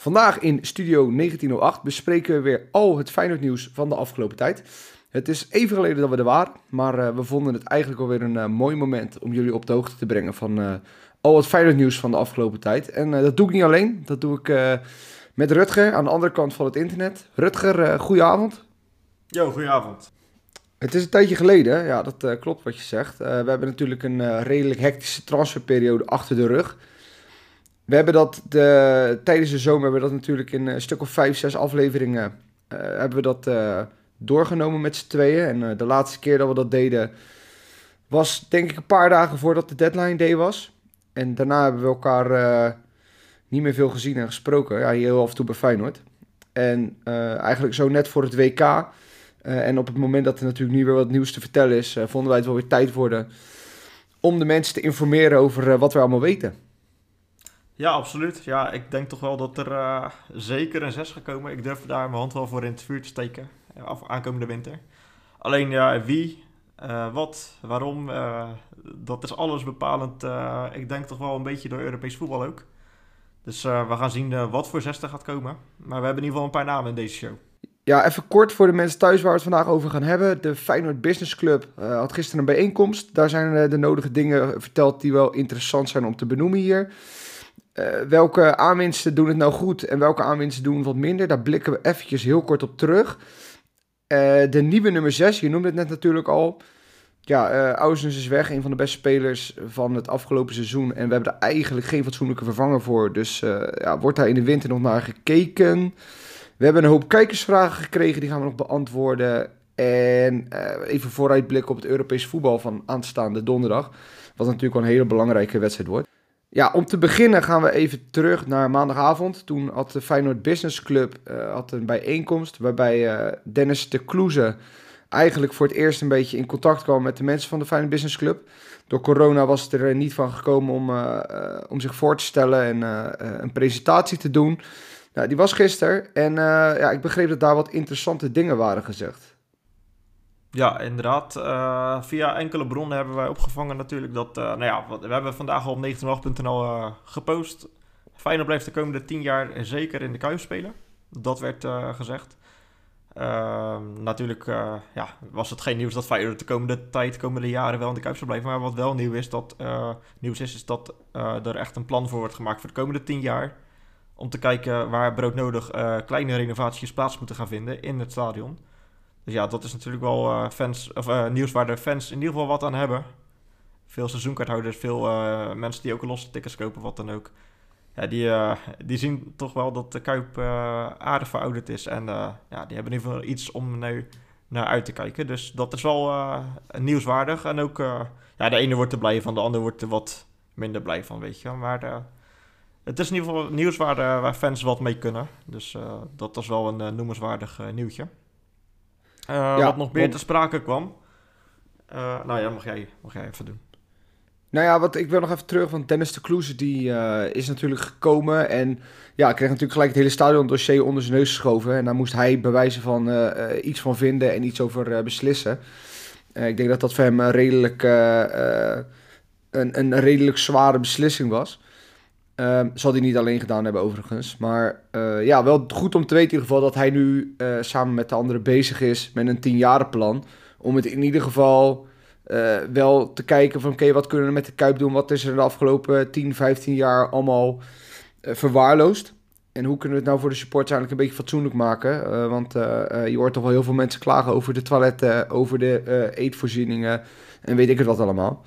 Vandaag in Studio 1908 bespreken we weer al het Feyenoord nieuws van de afgelopen tijd. Het is even geleden dat we er waren, maar uh, we vonden het eigenlijk alweer een uh, mooi moment om jullie op de hoogte te brengen van uh, al het Feyenoord nieuws van de afgelopen tijd. En dat doe ik niet alleen, dat doe ik met Rutger aan de andere kant van het internet. Rutger, goedenavond. Yo, goedenavond. Het is een tijdje geleden, ja dat klopt wat je zegt. we hebben natuurlijk een redelijk hectische transferperiode achter de rug. We hebben dat de, tijdens de zomer hebben we dat natuurlijk in een stuk of vijf, zes afleveringen uh, hebben we dat uh, doorgenomen met z'n tweeën. En uh, de laatste keer dat we dat deden was denk ik een paar dagen voordat de deadline day was. En daarna hebben we elkaar niet meer veel gezien en gesproken. Ja, heel af en toe bij Feyenoord. En eigenlijk zo net voor het WK. en op het moment dat er natuurlijk nu weer wat nieuws te vertellen is, vonden wij het wel weer tijd worden om de mensen te informeren over wat we allemaal weten. Ja, absoluut. Ja, ik denk toch wel dat er uh, zeker een 6 gaat komen. Ik durf daar mijn hand wel voor in het vuur te steken. Eh, af, aankomende winter. Alleen ja, wie, uh, wat, waarom, dat is alles bepalend. ik denk toch wel een beetje door Europees voetbal ook. Dus we gaan zien wat voor 6 er gaat komen. Maar we hebben in ieder geval een paar namen in deze show. Ja, even kort voor de mensen thuis waar we het vandaag over gaan hebben. De Feyenoord Business Club had gisteren een bijeenkomst. Daar zijn de nodige dingen verteld die wel interessant zijn om te benoemen hier. Uh, welke aanwinsten doen het nou goed en welke aanwinsten doen wat minder? Daar blikken we eventjes heel kort op terug. Uh, de nieuwe nummer 6, je noemde het net natuurlijk al. Ja, uh, is weg, een van de beste spelers van het afgelopen seizoen. En we hebben er eigenlijk geen fatsoenlijke vervanger voor. Dus ja, wordt daar in de winter nog naar gekeken. We hebben een hoop kijkersvragen gekregen, die gaan we nog beantwoorden. En even vooruitblikken op het Europees voetbal van aanstaande donderdag. Wat natuurlijk wel een hele belangrijke wedstrijd wordt. Ja, om te beginnen gaan we even terug naar maandagavond. Toen had de Feyenoord Business Club uh, had een bijeenkomst waarbij uh, Dennis de Kloeze eigenlijk voor het eerst een beetje in contact kwam met de mensen van de Feyenoord Business Club. Door corona was het er niet van gekomen om, om zich voor te stellen en een presentatie te doen. Nou, die was gisteren en ja, ik begreep dat daar wat interessante dingen waren gezegd. Ja, inderdaad. Uh, via enkele bronnen hebben wij opgevangen natuurlijk dat... Uh, nou ja, we hebben vandaag al op 19.nl uh, gepost. Feyenoord blijft de komende 10 jaar zeker in de Kuip spelen. Dat werd gezegd. Ehm, natuurlijk ja, was het geen nieuws dat Feyenoord de komende tijd, de komende jaren wel in de Kuip zal blijven. Maar wat wel nieuw is, dat, nieuws is, is dat er echt een plan voor wordt gemaakt voor de komende 10 jaar. Om te kijken waar broodnodig kleine renovaties plaats moeten gaan vinden in het stadion. Dus ja, dat is natuurlijk wel uh, fans, of, uh, nieuws waar de fans in ieder geval wat aan hebben. Veel seizoenkaarthouders, veel uh, mensen die ook losse tickets kopen, wat dan ook. Ja, die, die zien toch wel dat de Kuip aardig verouderd is. En ja, die hebben in ieder geval iets om nu naar uit te kijken. Dus dat is wel nieuwswaardig. En ook, ja, de ene wordt er blij van, de ander wordt er wat minder blij van, weet je. Maar het is in ieder geval nieuws waar, waar fans wat mee kunnen. Dus dat is wel een noemenswaardig nieuwtje. Ja, wat nog meer te sprake kwam. Uh, nou ja, mag jij, mag jij even doen. Nou ja, wat, ik wil nog even terug, want Dennis de Kloeze die uh, is natuurlijk gekomen en ja, kreeg natuurlijk gelijk het hele stadion dossier onder zijn neus geschoven. En daar moest hij bewijzen van uh, iets van vinden en iets over beslissen. ik denk dat dat voor hem redelijk, een, een redelijk zware beslissing was. Uh, zal hij niet alleen gedaan hebben overigens. Maar uh, ja, wel goed om te weten in ieder geval dat hij nu uh, samen met de anderen bezig is met een tienjarenplan. Om het in ieder geval eh, wel te kijken van oké, wat kunnen we met de Kuip doen? Wat is er de afgelopen 10, 15 jaar allemaal verwaarloosd? En hoe kunnen we het nou voor de supporters eigenlijk een beetje fatsoenlijk maken? want je hoort toch wel heel veel mensen klagen over de toiletten, over de eetvoorzieningen en weet ik het wat allemaal.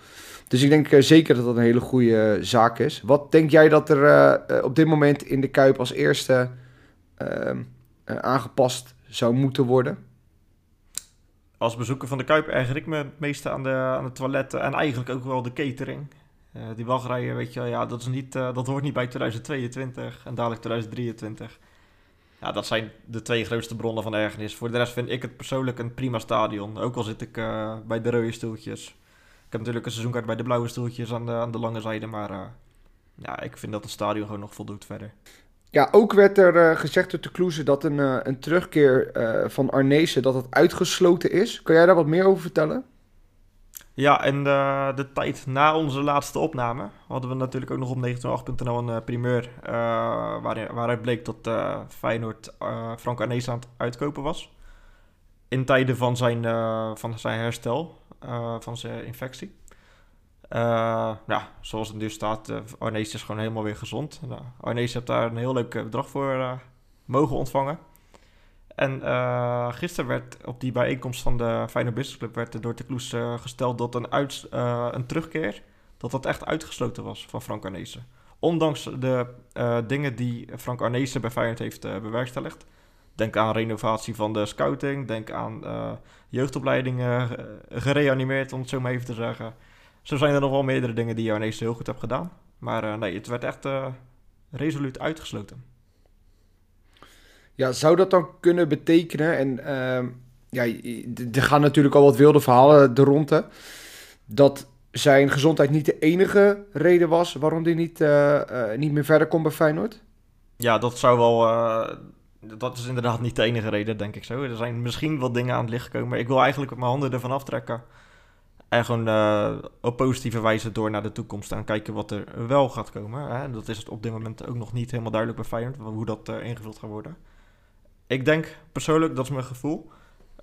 Dus ik denk uh, zeker dat dat een hele goede uh, zaak is. Wat denk jij dat er uh, op dit moment in de Kuip als eerste ehm, aangepast zou moeten worden? Als bezoeker van de Kuip erger ik me het meeste aan de, aan de toiletten en eigenlijk ook wel de catering. die wachtrijen, weet je ja, dat, is niet, dat hoort niet bij 2022 en dadelijk 2023. Ja, dat zijn de twee grootste bronnen van ergernis. Voor de rest vind ik het persoonlijk een prima stadion. Ook al zit ik bij de rode stoeltjes heb natuurlijk een seizoenkaart bij de blauwe stoeltjes aan de, aan de lange zijde. Maar uh, ja, ik vind dat het stadion gewoon nog voldoet verder. Ja, ook werd er uh, gezegd door de Kloeze dat een, uh, een terugkeer van Arnezen dat uitgesloten is. Kan jij daar wat meer over vertellen? Ja, en de tijd na onze laatste opname hadden we natuurlijk ook nog op 19.8.nl een primeur. Waarin, waaruit bleek dat Feyenoord Frank Arnees aan het uitkopen was. In tijden van zijn, van zijn herstel, van zijn infectie. ja, zoals het nu staat, Arnees is gewoon helemaal weer gezond. Arnees heeft daar een heel leuk bedrag voor mogen ontvangen. En uh, gisteren werd op die bijeenkomst van de Feyenoord Business Club werd er door de Kloes gesteld dat een, uit, een terugkeer, dat dat echt uitgesloten was van Frank Arnezen. Ondanks de dingen die Frank Arnezen bij Feyenoord heeft bewerkstelligd. Denk aan renovatie van de scouting, denk aan jeugdopleidingen gereanimeerd, om het zo maar even te zeggen. Zo zijn er nog wel meerdere dingen die Arnezen heel goed heeft gedaan. Maar nee, het werd echt resoluut uitgesloten. Ja, zou dat dan kunnen betekenen? En uh, ja, er gaan natuurlijk al wat wilde verhalen de ronde. Dat zijn gezondheid niet de enige reden was waarom hij niet, niet meer verder kon bij Feyenoord? Ja, dat zou wel. Dat is inderdaad niet de enige reden, denk ik zo. Er zijn misschien wel dingen aan het licht gekomen. Maar ik wil eigenlijk mijn handen ervan aftrekken. En gewoon op positieve wijze door naar de toekomst en kijken wat er wel gaat komen. Hè? Dat is op dit moment ook nog niet helemaal duidelijk bij Feyenoord, hoe dat ingevuld gaat worden. Ik denk persoonlijk, dat is mijn gevoel,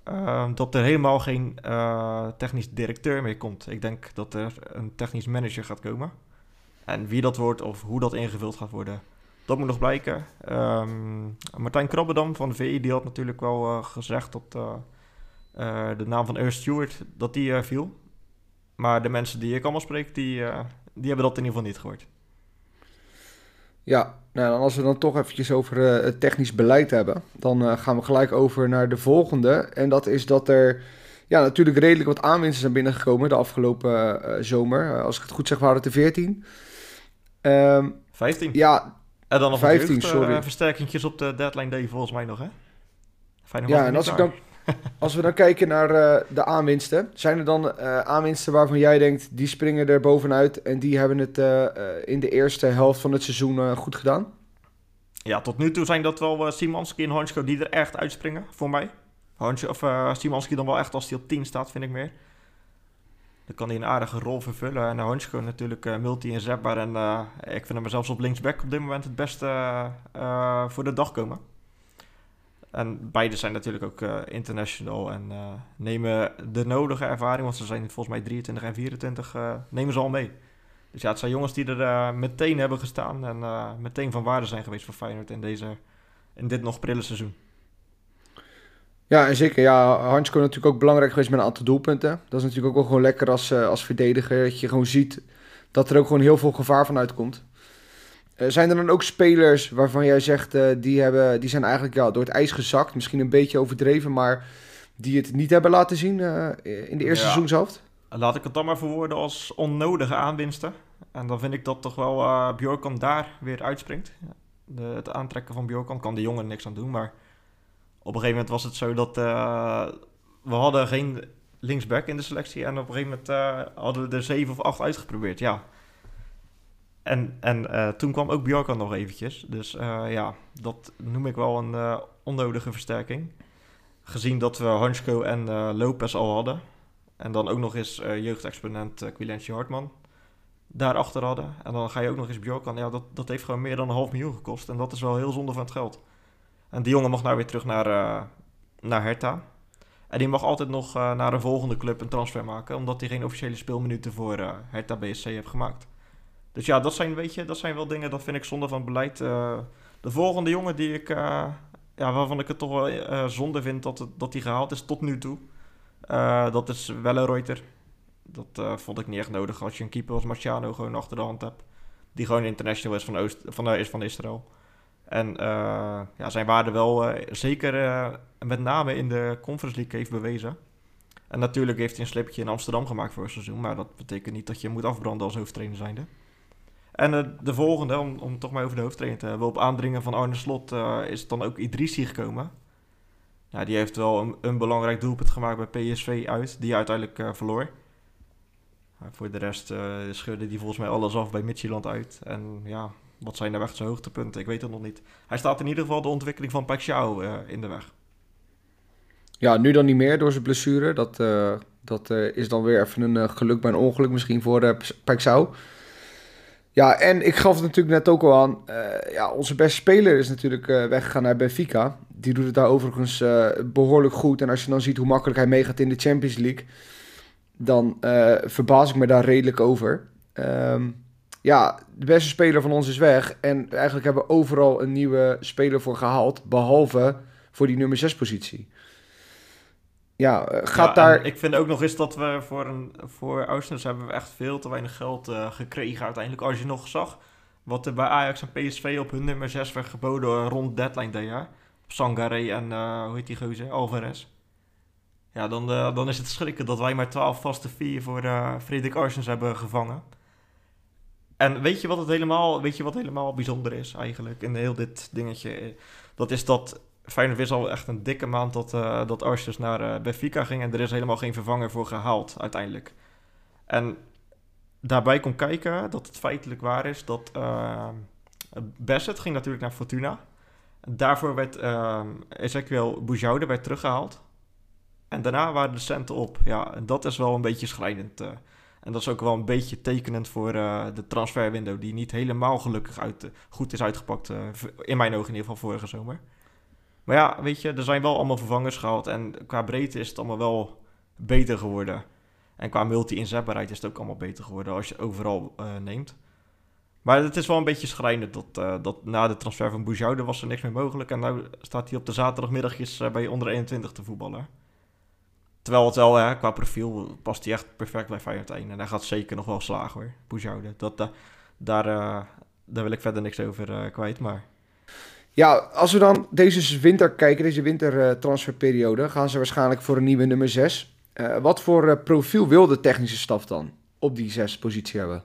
uh, dat er helemaal geen uh, technisch directeur meer komt. Ik denk dat er een technisch manager gaat komen. En wie dat wordt of hoe dat ingevuld gaat worden, dat moet nog blijken. Um, Martijn Krabbedam van de VI die had natuurlijk wel uh, gezegd dat de naam van Earl Stewart dat die viel. Maar de mensen die ik allemaal spreek, die, die hebben dat in ieder geval niet gehoord. Ja, nou, als we dan toch eventjes over uh, het technisch beleid hebben, dan uh, gaan we gelijk over naar de volgende. En dat is dat er ja, natuurlijk redelijk wat aanwinsten zijn binnengekomen de afgelopen uh, zomer. als ik het goed zeg, waren het er 14. Um, 15? Ja, en dan nog 15, jeugd, sorry. versterkingjes op de deadline day volgens mij nog, hè? Fijn ja, en als, ik dan, als we dan kijken naar uh, de aanwinsten, zijn er dan uh, aanwinsten waarvan jij denkt, die springen er bovenuit en die hebben het uh, in de eerste helft van het seizoen goed gedaan? Ja, tot nu toe zijn dat wel Simanski en Honsko die er echt uitspringen, voor mij. Honsko, of Simanski dan wel echt als hij op 10 staat, vind ik meer. Dan kan hij een aardige rol vervullen. En Honsko natuurlijk multi inzetbaar. En ik vind hem zelfs op linksback op dit moment het beste voor de dag komen. En beide zijn natuurlijk ook international en nemen de nodige ervaring, want ze zijn volgens mij 23 en 24, uh, eh, nemen ze al mee. Dus ja, het zijn jongens die er meteen hebben gestaan en meteen van waarde zijn geweest voor Feyenoord in, deze, in dit nog prille seizoen. Ja, en zeker. Ja, Hansko natuurlijk ook belangrijk geweest met een aantal doelpunten. Dat is natuurlijk ook wel gewoon lekker als, als verdediger, dat je gewoon ziet dat er ook gewoon heel veel gevaar van uitkomt. Uh, zijn er dan ook spelers waarvan jij zegt, uh, die, hebben, die zijn eigenlijk ja, door het ijs gezakt, misschien een beetje overdreven, maar die het niet hebben laten zien uh, in de eerste ja. seizoenshelft? Laat ik het dan maar verwoorden als onnodige aanwinsten. En dan vind ik dat toch wel Bjorkan daar weer uitspringt. De, het aantrekken van Bjorkan kan de jongen niks aan doen, maar op een gegeven moment was het zo dat we hadden geen linksback in de selectie en op een gegeven moment hadden we er zeven of acht uitgeprobeerd. Ja, en, en uh, toen kwam ook Bjorkan nog eventjes. Dus ja, dat noem ik wel een onnodige versterking. Gezien dat we Hansko en Lopez al hadden. En dan ook nog eens jeugdexponent uh, Hartman daarachter hadden. En dan ga je ook nog eens Bjorkan. Ja, dat, dat heeft gewoon meer dan een half miljoen gekost. En dat is wel heel zonde van het geld. En die jongen mag nou weer terug naar, naar Hertha. En die mag altijd nog naar een volgende club een transfer maken. Omdat hij geen officiële speelminuten voor Hertha BSC heeft gemaakt. Dus ja, dat zijn, weet je, dat zijn wel dingen, dat vind ik zonde van beleid. Uh, de volgende jongen die ik, uh, ja, waarvan ik het toch wel uh, zonde vind dat, het, dat die gehaald is tot nu toe. dat is Wellenreuter. Dat vond ik niet echt nodig als je een keeper als Marciano gewoon achter de hand hebt. Die gewoon international is van, Oost, van, is van Israël. En ja, zijn waarde wel zeker met name in de Conference League heeft bewezen. En natuurlijk heeft hij een slipje in Amsterdam gemaakt voor het seizoen. Maar dat betekent niet dat je moet afbranden als hoofdtrainer zijnde. En uh, de volgende, om, om toch maar over de hoofdtrainer te hebben. Op aandringen van Arne Slot uh, is het dan ook Idrissi gekomen. Ja, die heeft wel een, een, belangrijk doelpunt gemaakt bij PSV uit. Die uiteindelijk uh, verloor. voor de rest scheurde die volgens mij alles af bij Midtjylland uit. En ja, wat zijn nou echt zijn hoogtepunten? Ik weet het nog niet. Hij staat in ieder geval de ontwikkeling van Pacquiao in de weg. Ja, nu dan niet meer door zijn blessure. Dat, dat is dan weer even een geluk bij een ongeluk misschien voor uh. Ja, en ik gaf het natuurlijk net ook al aan. ja, onze beste speler is natuurlijk weggegaan naar Benfica. Die doet het daar overigens behoorlijk goed. En als je dan ziet hoe makkelijk hij meegaat in de Champions League... dan verbaas ik me daar redelijk over. Um, ja, de beste speler van ons is weg. En eigenlijk hebben we overal een nieuwe speler voor gehaald. Behalve voor die nummer 6 positie. Ja, eh, gaat daar... Ik vind ook nog eens dat we voor, een, voor Oosters hebben we echt veel te weinig geld uh, gekregen uiteindelijk. Als je nog zag wat er bij Ajax en PSV op hun nummer 6 werd geboden rond deadline day jaar. Sangaré en uh, hoe heet die gozer? Alvarez. Ja, dan, dan is het schrikken dat wij maar 12 vaste vier voor Frederik Arsens hebben gevangen. En weet je wat het helemaal, weet je wat helemaal bijzonder is eigenlijk in heel dit dingetje? Dat is dat Feyenoord wist al echt een dikke maand dat, uh, dat Arsenal naar uh, Benfica ging. En er is helemaal geen vervanger voor gehaald uiteindelijk. En daarbij komt kijken dat het feitelijk waar is dat uh, Bassett ging natuurlijk naar Fortuna. Daarvoor werd uh, Ezequiel Boujoude teruggehaald. En daarna waren de centen op. Ja, en dat is wel een beetje schrijnend. En dat is ook wel een beetje tekenend voor uh, de transferwindow, die niet helemaal gelukkig uit, goed is uitgepakt. Uh, in mijn ogen in ieder geval vorige zomer. Maar ja, weet je, er zijn wel allemaal vervangers gehaald. En qua breedte is het allemaal wel beter geworden. En qua multi-inzetbaarheid is het ook allemaal beter geworden als je overal neemt. Maar het is wel een beetje schrijnend dat, dat na de transfer van Boujoude was er niks meer mogelijk. En nu staat hij op de zaterdagmiddagjes bij onder 21 te voetballen. Terwijl het wel, hè, qua profiel past hij echt perfect bij Feyenoord 1. En hij gaat zeker nog wel slagen hoor, Boujoude. Dat, uh, daar, uh, daar wil ik verder niks over uh, kwijt, maar... Ja, als we dan deze winter kijken, deze wintertransferperiode, gaan ze waarschijnlijk voor een nieuwe nummer 6. wat voor profiel wil de technische staf dan op die 6 positie hebben?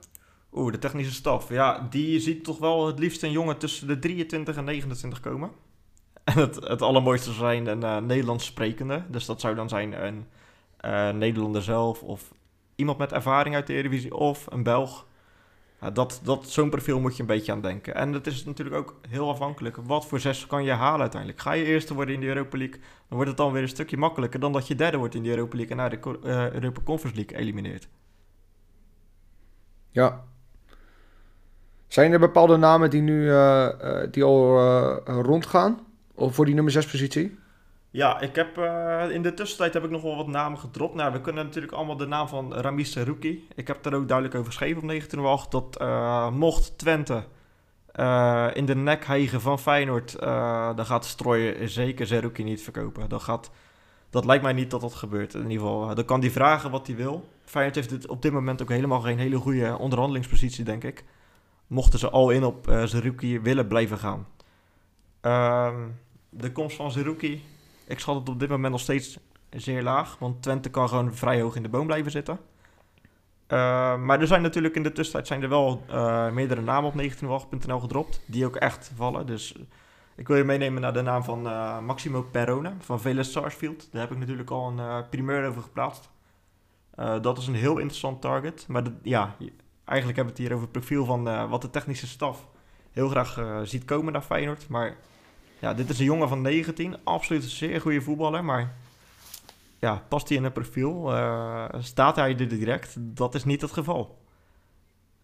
Oeh, de technische staf. Ja, die ziet toch wel het liefst een jongen tussen de 23 en 29 komen. En het, het allermooiste zijn een uh, Nederlands sprekende. Dus dat zou dan zijn een uh, Nederlander zelf of iemand met ervaring uit de Eredivisie of een Belg. Uh, dat, dat, Zo'n profiel moet je een beetje aan denken. En het is natuurlijk ook heel afhankelijk. Wat voor zes kan je halen uiteindelijk? Ga je eerste worden in de Europa League, dan wordt het dan weer een stukje makkelijker dan dat je derde wordt in de Europa League en naar de uh, Europa Conference League elimineert. Ja. Zijn er bepaalde namen die nu die al rondgaan? Voor die nummer 6 positie? Ja, ik heb, uh, in de tussentijd heb ik nog wel wat namen gedropt. Nou, we kunnen natuurlijk allemaal de naam van Ramis Seruki. Ik heb er ook duidelijk over geschreven op 19 wacht dat uh, mocht Twente uh, in de nek hijgen van Feyenoord, dan gaat Strooien zeker Seruki niet verkopen. Dat, gaat, dat lijkt mij niet dat dat gebeurt. In ieder geval, dan kan hij vragen wat hij wil. Feyenoord heeft dit op dit moment ook helemaal geen hele goede onderhandelingspositie, denk ik. Mochten ze al in op Seruki willen blijven gaan. Ehm de komst van Zerouki, ik schat het op dit moment nog steeds zeer laag. Want Twente kan gewoon vrij hoog in de boom blijven zitten. Uh, maar er zijn natuurlijk in de tussentijd zijn er wel uh, meerdere namen op 19wacht.nl gedropt. Die ook echt vallen. Dus ik wil je meenemen naar de naam van Maximo Perone van Veles Sarsfield. Daar heb ik natuurlijk al een primeur over geplaatst. dat is een heel interessant target. Maar ja, eigenlijk hebben we het hier over het profiel van wat de technische staf heel graag ziet komen naar Feyenoord. Maar ja, dit is een jongen van 19. Absoluut een zeer goede voetballer. Maar ja, past hij in het profiel? Uh, staat hij er direct? Dat is niet het geval.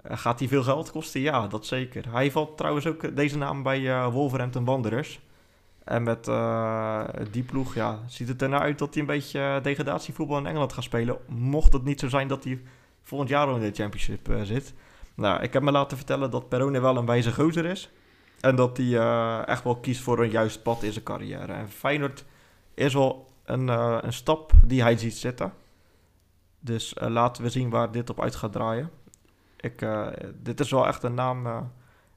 Uh, gaat hij veel geld kosten? Ja, dat zeker. Hij valt trouwens ook deze naam bij uh, Wolverhampton Wanderers. En met die ploeg ja, ziet het ernaar uit dat hij een beetje degradatievoetbal in Engeland gaat spelen. Mocht het niet zo zijn dat hij volgend jaar al in de Championship zit. Nou, ik heb me laten vertellen dat Perone wel een wijze gozer is. En dat hij uh, echt wel kiest voor een juist pad in zijn carrière. En Feyenoord is wel een, uh, een stap die hij ziet zitten. Dus uh, laten we zien waar dit op uit gaat draaien. Ik, dit is wel echt een naam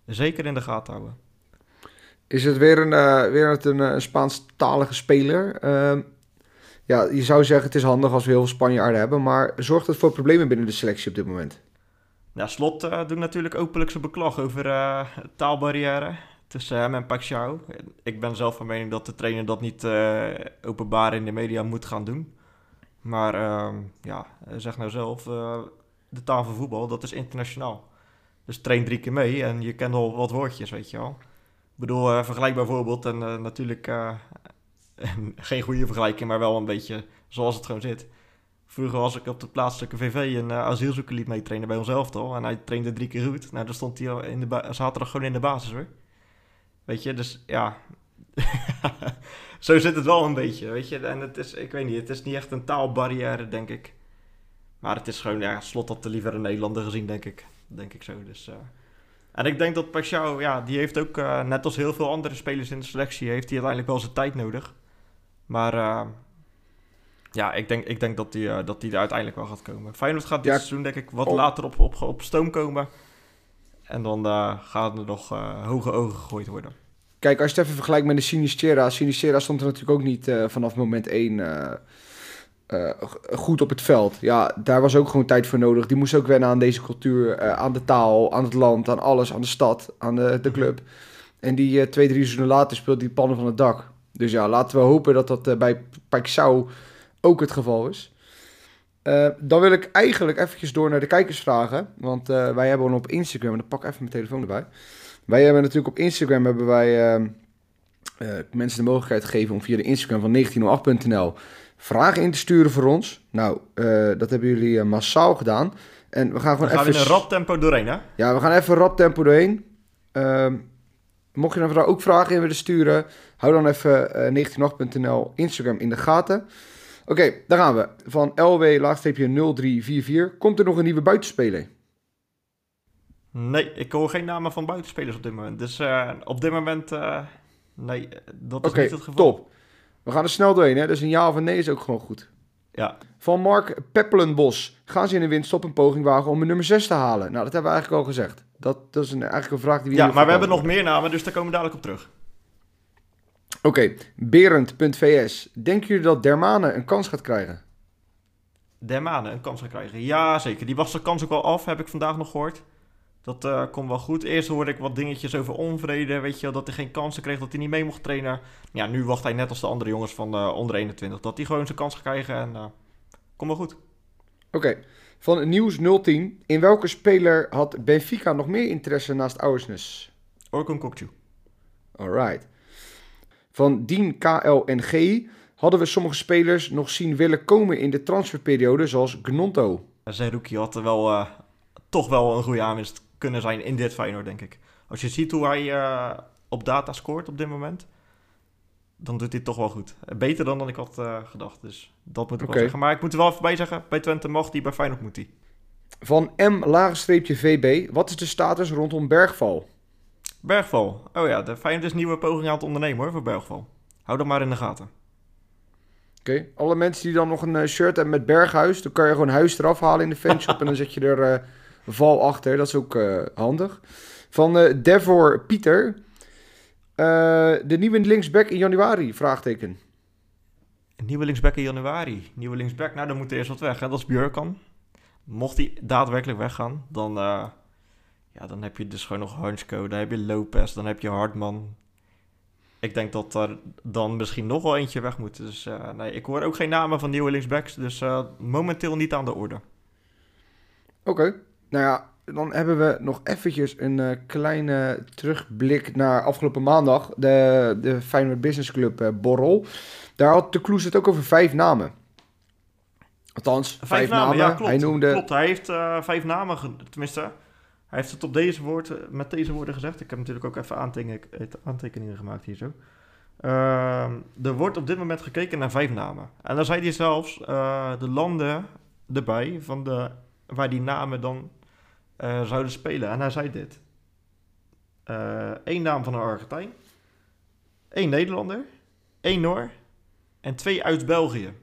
zeker in de gaten houden. Is het weer een, weer een, een Spaanstalige speler? Ehm, ja, je zou zeggen het is handig als we heel veel Spanjaarden hebben. Maar zorgt het voor problemen binnen de selectie op dit moment? Ja, Slot uh, doet natuurlijk openlijk zijn beklag over uh, taalbarrière tussen hem en Pacquiao. Ik ben zelf van mening dat de trainer dat niet uh, openbaar in de media moet gaan doen. Maar ehm, ja, zeg nou zelf, de taal van voetbal, dat is internationaal. Dus train drie keer mee en je kent al wat woordjes, weet je wel. Ik bedoel, vergelijk bijvoorbeeld, en natuurlijk geen goede vergelijking, maar wel een beetje zoals het gewoon zit. Vroeger was ik op de plaatselijke VV een uh, asielzoeker liet mee trainen bij ons elftal. En hij trainde drie keer goed. Nou, dan stond hij in de zaterdag gewoon in de basis hoor. Weet je, dus ja. Zo zit het wel een beetje, weet je. En het is, ik weet niet, het is niet echt een taalbarrière, denk ik. Maar het is gewoon, ja, slot had de liever een Nederlander gezien, denk ik. Denk ik zo, dus... Uh... En ik denk dat Pashao, ja, die heeft ook, uh, net als heel veel andere spelers in de selectie, heeft hij uiteindelijk wel zijn tijd nodig. Maar ja, ik denk, ik denk dat hij uh, dat die er uiteindelijk wel gaat komen. Feyenoord gaat dit ja, seizoen denk ik wat later op, op, op stoom komen. En dan uh, gaan er nog hoge ogen gegooid worden. Kijk, als je het even vergelijkt met de Sinistera. Sinistera stond er natuurlijk ook niet vanaf moment 1 goed op het veld. Ja, daar was ook gewoon tijd voor nodig. Die moest ook wennen aan deze cultuur, aan de taal, aan het land, aan alles, aan de stad, aan de, de club. En die twee, drie seizoenen later speelt die pannen van het dak. Dus ja, laten we hopen dat dat bij Paixão ook het geval is. Uh, dan wil ik eigenlijk eventjes door naar de kijkersvragen. Want uh, wij hebben op Instagram, en dan pak ik even mijn telefoon erbij. Wij hebben natuurlijk op Instagram hebben wij mensen de mogelijkheid gegeven om via de Instagram van 1908.nl vragen in te sturen voor ons. Nou, dat hebben jullie massaal gedaan. En we gaan gewoon even... gaan we in een rap tempo doorheen, hè? Ja, we gaan even rap tempo doorheen. Ehm, Mocht je dan ook vragen in willen sturen, hou dan even uh, 1908.nl Instagram in de gaten. Oké, okay, daar gaan we. Van LW-0344. Komt er nog een nieuwe buitenspeler? Nee, ik hoor geen namen van buitenspelers op dit moment. Dus uh, op dit moment, uh, nee, dat is niet het geval. top. We gaan er snel doorheen, hè? Dus een ja of een nee is ook gewoon goed. Ja. Van Mark Peppelenbos. Gaan ze in de winst een poging wagen om een nummer 6 te halen? Nou, dat hebben we eigenlijk al gezegd. Dat, dat is een, eigenlijk een vraag die we Ja, maar we hebben nog meer namen, dus daar komen we dadelijk op terug. Oké, okay. Berend.vs. Denken jullie dat Dermane een kans gaat krijgen? Dermane een kans gaat krijgen? Ja, zeker. Die was de kans ook wel af, heb ik vandaag nog gehoord. Dat uh, komt wel goed. Eerst hoorde ik wat dingetjes over onvrede. Weet je, dat hij geen kansen kreeg, dat hij niet mee mocht trainen. Ja, nu wacht hij net als de andere jongens van uh, onder 21. Dat hij gewoon zijn kans gaat krijgen en uh, komt wel goed. Oké. Van Nieuws 010. In welke speler had Benfica nog meer interesse naast Auersnes? Orkun Kokju. Alright. Van Dien KLNG. Hadden we sommige spelers nog zien willen komen in de transferperiode, zoals Gnonto? Zerouki had er wel, uh, toch wel een goede aanwinst kunnen zijn in dit Feyenoord, denk ik. Als je ziet hoe hij uh, op data scoort op dit moment, dan doet hij toch wel goed. Beter dan dan ik had uh, gedacht, dus dat moet ik wel zeggen. Maar ik moet er wel even bij zeggen, bij Twente mag hij, bij Feyenoord moet hij. Van M-VB, wat is de status rondom Bergval? Bergval, oh ja, de Feyenoord is nieuwe poging aan het ondernemen hoor, voor Bergval. Hou dat maar in de gaten. Oké, okay. alle mensen die dan nog een uh, shirt hebben met Berghuis, dan kan je gewoon huis eraf halen in de fanshop en dan zet je er uh, val achter. Dat is ook handig. Van Devor Pieter, uh, de nieuwe linksback in januari? Vraagteken. Nieuwe linksback in januari. Nieuwe linksback, nou dan moet er eerst wat weg. Hè? Dat is Björkan. Mocht hij daadwerkelijk weggaan, dan, uh, ja, dan heb je dus gewoon nog Hansko. Dan heb je Lopez, dan heb je Hartman. Ik denk dat er dan misschien nog wel eentje weg moet. Dus uh, nee, ik hoor ook geen namen van nieuwe linksbacks. Dus momenteel niet aan de orde. Oké. Okay. Nou ja, dan hebben we nog eventjes een uh, kleine terugblik naar afgelopen maandag. De, de Feyenoord Business Club borrel. Daar had de Kloes het ook over vijf namen. Althans, vijf, vijf namen. Ja, klopt. Hij noemde... Klopt, hij heeft vijf namen, tenminste... Hij heeft het op deze woord, met deze woorden gezegd. Ik heb natuurlijk ook even aantekeningen, aantekeningen gemaakt hier zo. Uh, er wordt op dit moment gekeken naar vijf namen. En dan zei hij zelfs de landen erbij van de, waar die namen dan uh, zouden spelen. En hij zei dit. Eén eh, naam van een Argentijn. één Nederlander. één Noor. En twee uit België.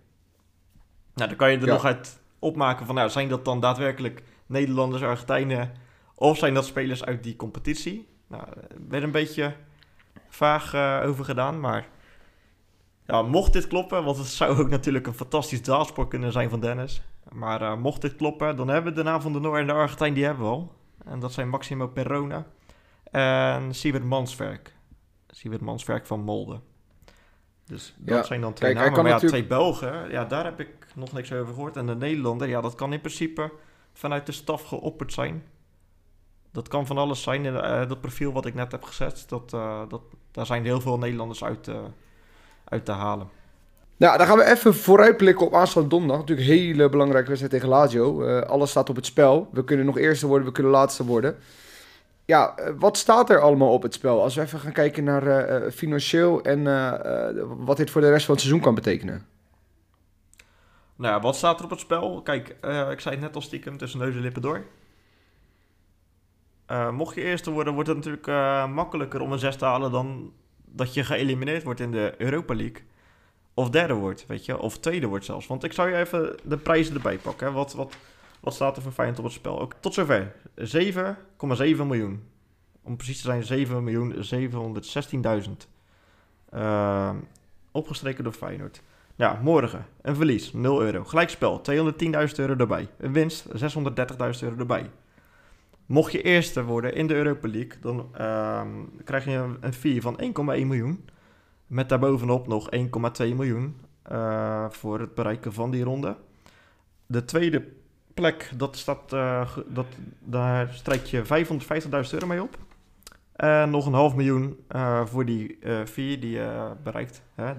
Nou, dan kan je er nog uit opmaken van... Nou, zijn dat dan daadwerkelijk Nederlanders, Argentijnen... of zijn dat spelers uit die competitie? Nou, er werd een beetje vaag uh, over gedaan, maar... Ja, mocht dit kloppen, want het zou ook natuurlijk een fantastisch daalspoor kunnen zijn van Dennis. Maar uh, mocht dit kloppen, dan hebben we de naam van de Noor en de Argentijn, die hebben we al. En dat zijn Maximo Perona en Siewert Manswerk. Siewert Manswerk van Molde. Dus dat ja, zijn dan twee kijk, namen. Maar ja, twee Belgen, ja, daar heb ik nog niks over gehoord. En de Nederlander, ja, dat kan in principe vanuit de staf geopperd zijn. Dat kan van alles zijn. Uh, dat profiel wat ik net heb gezet, dat, uh, dat, daar zijn heel veel Nederlanders uit, uh, uit te halen. Nou, dan gaan we even vooruitblikken op aanstaande donderdag. Natuurlijk een hele belangrijke wedstrijd tegen Lazio. Alles staat op het spel. We kunnen nog eerste worden, we kunnen laatste worden. Ja, wat staat er allemaal op het spel? Als we even gaan kijken naar financieel en wat dit voor de rest van het seizoen kan betekenen. Nou ja, wat staat er op het spel? Kijk, ik zei het net al stiekem tussen neus en lippen door. Mocht je eerste worden, wordt het natuurlijk makkelijker om een zes te halen dan dat je geëlimineerd wordt in de Europa League of derde wordt, weet je, of tweede wordt zelfs. Want ik zou je even de prijzen erbij pakken. Wat, wat, wat staat er voor Feyenoord op het spel? Ook tot zover 7,7 miljoen. Om precies te zijn 7 miljoen 716.000. Uh, opgestreken door Feyenoord. Ja, morgen een verlies 0 euro. Gelijkspel 210.000 euro erbij. Een winst 630.000 euro erbij. Mocht je eerste worden in de Europa League, dan uh, krijg je een fee van 1,1 miljoen. Met daarbovenop nog 1,2 miljoen uh, voor het bereiken van die ronde. De tweede plek, dat staat, uh, dat, daar strijk je 550.000 euro mee op. En nog een half miljoen uh, voor die vier die je bereikt. Hè,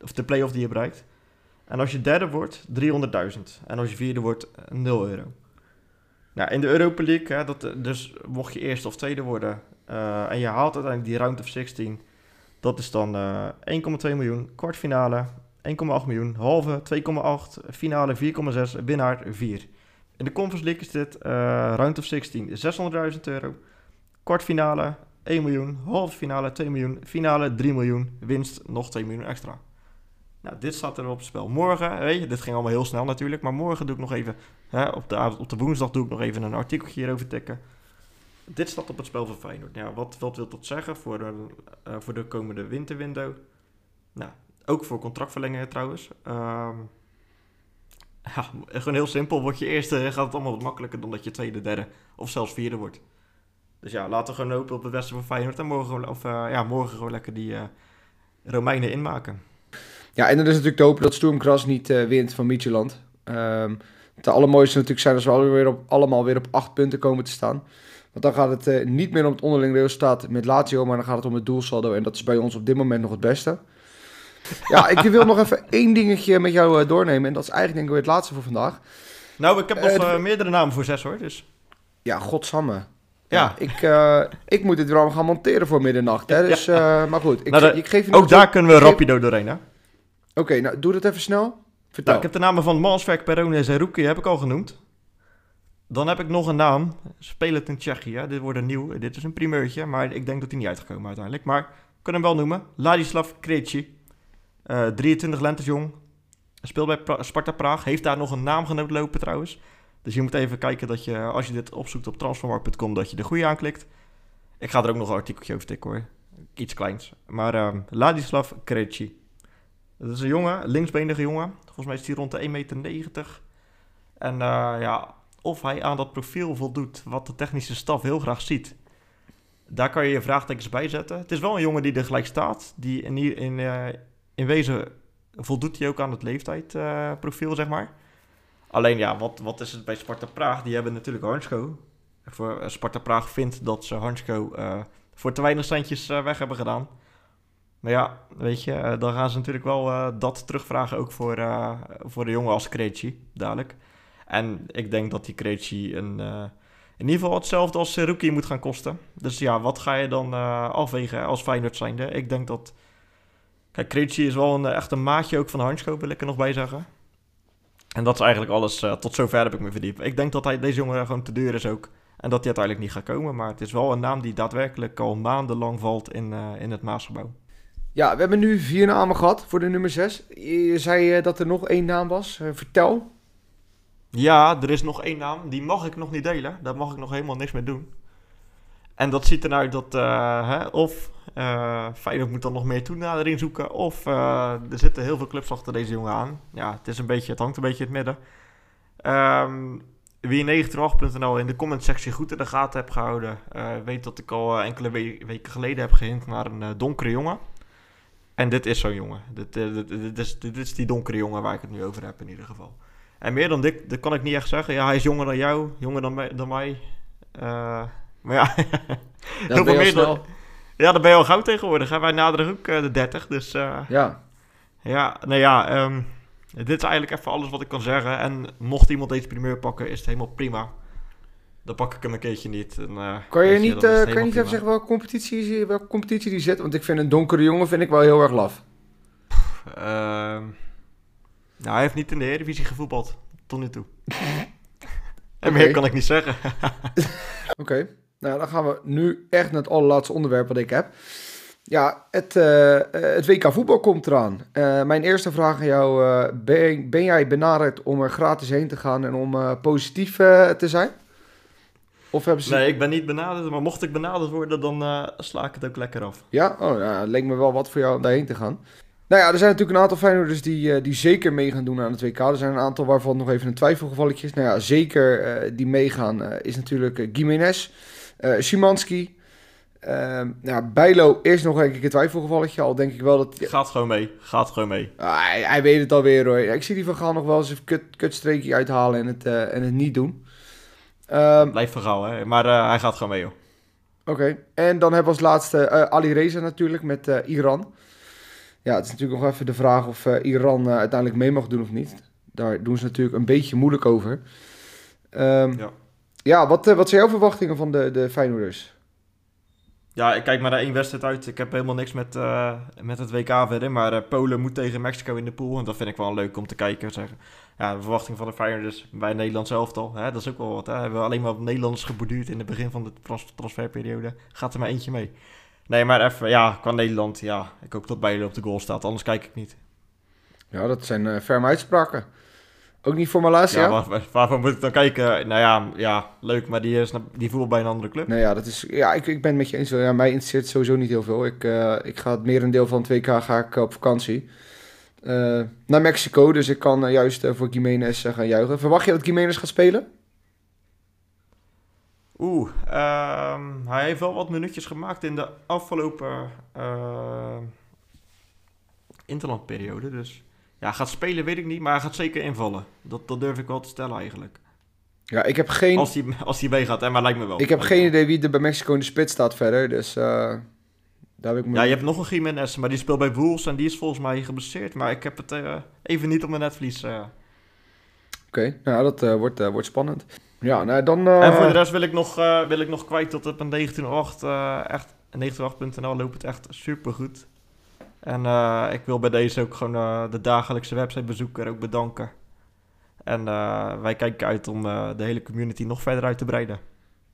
of de play-off die je bereikt. En als je derde wordt, 300.000. En als je vierde wordt, 0 euro. Nou, in de Europa League, hè, dat, dus mocht je eerste of tweede worden... en je haalt uiteindelijk die round of 16 dat is dan uh, eh, 1,2 miljoen, kwartfinale 1,8 miljoen, halve 2,8, finale 4,6, winnaar 4. In de Conference League is dit uh, round of 16 600.000 euro, kwartfinale 1 miljoen, halve finale 2 miljoen, finale 3 miljoen, winst nog 2 miljoen extra. Nou, dit staat er op het spel. Morgen, weet je, dit ging allemaal heel snel natuurlijk, maar morgen doe ik nog even, hè, op, de, op de woensdag doe ik nog even een artikeltje hierover tikken dit staat op het spel van Feyenoord. Ja, wat, wat wil dat zeggen voor de, uh, voor de komende winterwindow? Nou, ook voor contractverlengingen trouwens. Ja, gewoon heel simpel. Word je eerste, gaat het allemaal wat makkelijker dan dat je tweede, derde of zelfs vierde wordt. Dus ja, laten we gewoon hopen op het westen van Feyenoord. En morgen, of, uh, ja, morgen gewoon lekker die uh, Romeinen inmaken. Ja, en dan is natuurlijk te hopen dat Stormkras niet wint van Midtjylland. Um, het allermooiste natuurlijk zijn als we weer op, allemaal weer op acht punten komen te staan. Want dan gaat het uh, niet meer om het onderling resultaat met Lazio, maar dan gaat het om het doelsaldo. En dat is bij ons op dit moment nog het beste. Ja, ik wil nog even één dingetje met jou uh, doornemen. En dat is eigenlijk denk ik weer het laatste voor vandaag. Nou, ik heb nog meerdere namen voor zes hoor. Dus. Ja, godsamme. Ja. ja ik, ik moet dit wel gaan monteren voor middernacht. Hè? Dus, maar goed, ik, nou, ik geef je Ook daar kunnen we rapido doorheen, hè? Oké, nou doe dat even snel. Nou, ik heb de namen van Manswerk, Perone en Zerouki heb ik al genoemd. Dan heb ik nog een naam. Speel het in Tsjechië. Dit wordt een nieuw. Dit is een primeurtje, maar ik denk dat hij niet uitgekomen uiteindelijk. Maar ik kan hem wel noemen. Ladislav Krejci. Uh, 23 lentes jong. Speelt bij Sparta Praag. Heeft daar nog een naamgenoot lopen trouwens. Dus je moet even kijken dat je, als je dit opzoekt op transfermarkt.com, dat je de goede aanklikt. Ik ga er ook nog een artikeltje over tikken hoor. Iets kleins. Maar uh, Ladislav Krejci. Dat is een jongen, linksbenige jongen. Volgens mij is hij rond de 1,90 meter. En uh, ja, of hij aan dat profiel voldoet wat de technische staf heel graag ziet. Daar kan je je vraagtekens bij zetten. Het is wel een jongen die er gelijk staat. Die in, in, uh, in wezen voldoet hij ook aan het leeftijdprofiel, uh, zeg maar. Alleen ja, wat, wat is het bij Sparta Praag? Die hebben natuurlijk Hansko. Sparta Praag vindt dat ze Hansko voor te weinig centjes weg hebben gedaan. Maar ja, weet je, dan gaan ze natuurlijk wel dat terugvragen ook voor, voor de jongen als Krejci, dadelijk. En ik denk dat die Krejci een, uh, in ieder geval hetzelfde als Rookie moet gaan kosten. Dus ja, wat ga je dan uh, afwegen als Feyenoord zijnde? Ik denk dat... Kijk, Krejci is wel een, echt een maatje ook van Hansko, wil ik er nog bij zeggen. En dat is eigenlijk alles. Uh, tot zover heb ik me verdiept. Ik denk dat hij, deze jongen gewoon te duur is ook. En dat hij uiteindelijk niet gaat komen. Maar het is wel een naam die daadwerkelijk al maandenlang valt in, in het Maasgebouw. Ja, we hebben nu vier namen gehad voor de nummer 6. Je zei dat er nog één naam was. vertel. Ja, er is nog één naam. Die mag ik nog niet delen. Daar mag ik nog helemaal niks mee doen. En dat ziet eruit dat uh, hè, of uh, Feyenoord moet dan nog meer toenadering zoeken... of er zitten heel veel clubs achter deze jongen aan. Ja, het, is een beetje, het hangt een beetje in het midden. Um, wie 98.nl in de comment-sectie goed in de gaten heb gehouden... weet dat ik al enkele we weken geleden heb gehint naar een donkere jongen. En dit is zo'n jongen. Dit, dit, dit, is, dit is die donkere jongen waar ik het nu over heb in ieder geval. En meer dan dit, dat kan ik niet echt zeggen. Ja, hij is jonger dan jou, jonger dan, mij. Dan mij. Uh, maar ja, meer dan... Ja, dan ben je al gauw tegenwoordig. Hè? Wij naderen ook uh, de 30, dus... Uh, ja. Ja, nou ja, ehm, dit is eigenlijk even alles wat ik kan zeggen. En mocht iemand deze primeur pakken, is het helemaal prima. Dan pak ik hem een keertje niet. En, uh, kan je niet, uh, kan je niet even zeggen welke competitie, welke competitie die zit? Want ik vind een donkere jongen vind ik wel heel erg laf. Uh, nou, hij heeft niet in de Eredivisie gevoetbald. Tot nu toe. en meer kan ik niet zeggen. Oké, nou dan gaan we nu echt naar het allerlaatste onderwerp wat ik heb. Ja, het, uh, het WK voetbal komt eraan. Mijn eerste vraag aan jou, ben, ben, jij benaderd om er gratis heen te gaan en om positief te zijn? Of hebben ze... Nee, ik ben niet benaderd, maar mocht ik benaderd worden, dan sla ik het ook lekker af. Ja? Oh, het leek me wel wat voor jou om daarheen te gaan. Nou ja, er zijn natuurlijk een aantal Feyenoorders die, die zeker mee gaan doen aan het WK. Er zijn een aantal waarvan nog even een twijfelgevalletje is. Nou ja, zeker die meegaan is natuurlijk uh, Gimenez, Szymanski, uh, nou, Bijlo is nog een keer een twijfelgevalletje. Al denk ik wel dat... Gaat gewoon mee. Gaat gewoon mee. Ah, hij, hij, weet het alweer hoor. Ik zie die van Gaal nog wel eens een kut, kutstreekje uithalen en het, uh, en het niet doen. Um, van Gaal, hè. Maar uh, hij gaat gewoon mee, joh. Oké. Okay. En dan hebben we als laatste uh, Ali Reza natuurlijk met Iran. Ja, het is natuurlijk nog even de vraag of Iran uiteindelijk mee mag doen of niet. Daar doen ze natuurlijk een beetje moeilijk over. Um, ja. Ja, wat, wat zijn jouw verwachtingen van de, de Feyenoorders? Ja, ik kijk maar naar één wedstrijd uit. Ik heb helemaal niks met, uh, met het WK verder. Maar uh, Polen moet tegen Mexico in de pool. En dat vind ik wel leuk om te kijken. Zeggen. Ja, de verwachting van de Feyenoorders bij Nederland zelf al. Hè, dat is ook wel wat. Hè. Hebben we alleen maar op Nederlanders geborduurd in het begin van de trans transferperiode. Gaat er maar eentje mee. Nee, maar even, ja, qua Nederland, ja. Ik hoop dat Bijlo op de goal staat. Anders kijk ik niet. Ja, dat zijn uh, ferme uitspraken. Ook niet voor Malaysia? Ja, waar, waarvoor moet ik dan kijken? Nou ja, ja leuk, maar die, is, die voetbal bij een andere club. Nou ja, dat is, ja ik, ik ben het met je eens. Ja, mij interesseert sowieso niet heel veel. Ik, uh, ik ga het merendeel van 2K ga ik op vakantie. Uh, naar Mexico, dus ik kan uh, juist voor Jiménez gaan juichen. Verwacht je dat Jiménez gaat spelen? Oeh, um, hij heeft wel wat minuutjes gemaakt in de afgelopen interlandperiode, dus... Ja, gaat spelen weet ik niet, maar hij gaat zeker invallen. Dat, dat durf ik wel te stellen eigenlijk. Ja, ik heb geen... Als hij, als hij meegaat, hè, maar lijkt me wel. Ik heb geen idee wie er bij Mexico in de spits staat verder, dus... Uh, daar heb ik me... Ja, je hebt nog een Jiménez, maar die speelt bij Wolves en die is volgens mij geblesseerd. Maar ik heb het uh, even niet op mijn netvlies. Uh. Oké, okay, nou dat wordt, wordt spannend. Ja, nou dan... En voor de rest wil ik nog, wil ik nog kwijt tot op een 19.8. echt, 19.8.nl loopt het echt super goed. En uh, ik wil bij deze ook gewoon uh, de dagelijkse websitebezoeker ook bedanken. En uh, wij kijken uit om de hele community nog verder uit te breiden.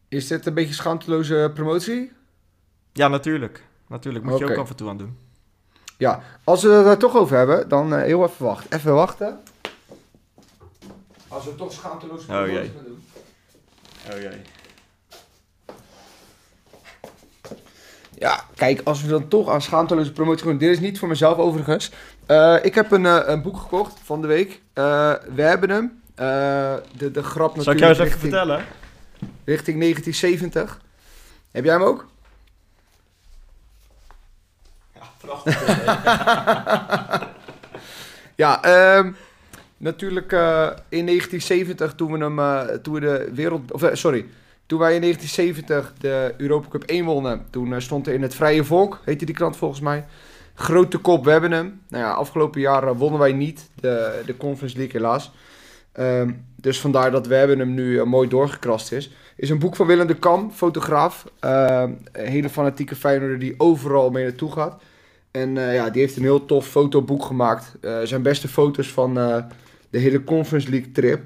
Is dit een beetje schaamteloze promotie? Ja, natuurlijk. Natuurlijk, moet okay. je ook af en toe aan doen. Ja, als we het toch over hebben, dan heel even wachten. Even wachten. Als we toch schaamteloze promotie oh, gaan doen. Oh jee. Ja, kijk, als we dan toch aan schaamteloze promotie doen. Dit is niet voor mezelf overigens. Uh, ik heb een, uh, een boek gekocht van de week. Uh, we hebben hem. de, de grap natuurlijk. Zal ik jou eens even vertellen? Richting 1970. Heb jij hem ook? Ja, prachtig. ja, um, natuurlijk in 1970 toen we hem, toen we de wereld, of sorry, toen wij in 1970 de Europa Cup 1 wonnen, toen eh, stond er in het Vrije Volk, heette die krant volgens mij. Grote kop, we hebben hem. Nou ja, afgelopen jaar wonnen wij niet de, de Conference League helaas. Um, dus vandaar dat we hebben hem nu uh, mooi doorgekrast is. Is een boek van Willem de Kam, fotograaf. Uh, een hele fanatieke Feyenoorder die overal mee naartoe gaat. En ja, die heeft een heel tof fotoboek gemaakt. zijn beste foto's van de hele Conference League trip.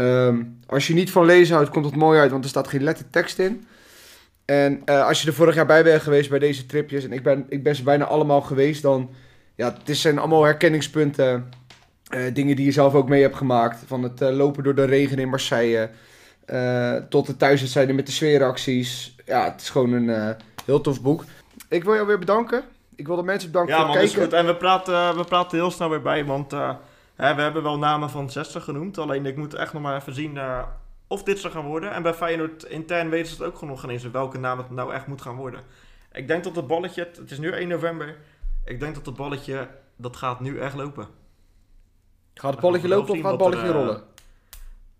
Um, als je niet van lezen houdt, komt het mooi uit, want er staat geen lettertekst in. En uh, als je er vorig jaar bij bent geweest bij deze tripjes, en ik ben, ik ben ze bijna allemaal geweest, dan... Ja, het zijn allemaal herkenningspunten. Uh, dingen die je zelf ook mee hebt gemaakt. Van het uh, lopen door de regen in Marseille. tot de thuiswedstrijden met de sfeeracties. Ja, het is gewoon een heel tof boek. Ik wil jou weer bedanken. Ik wil de mensen bedanken ja, voor het kijken. Ja, man, is goed. En we praten, we praten heel snel weer bij, want we hebben wel namen van 60 genoemd. Alleen ik moet echt nog maar even zien uh, of dit zou gaan worden. En bij Feyenoord intern weten ze het ook nog geen eens welke naam het nou echt moet gaan worden. Ik denk dat het balletje, het is nu 1 november. Ik denk dat het balletje, dat gaat nu echt lopen. Gaat het balletje lopen of gaat het balletje er, uh, rollen?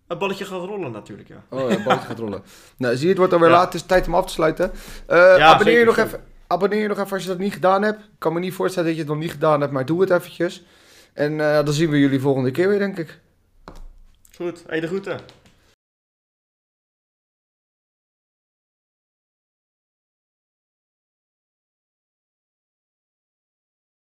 Het balletje gaat rollen natuurlijk, ja. Oh ja, het balletje gaat rollen. Nou, zie je, het wordt alweer ja. laat. Het is tijd om af te sluiten. Uh, abonneer je nog even abonneer je nog even als je dat niet gedaan hebt. Ik kan me niet voorstellen dat je het nog niet gedaan hebt, maar doe het eventjes. En eh, dan zien we jullie volgende keer weer, denk ik. Goed, hey, de groeten.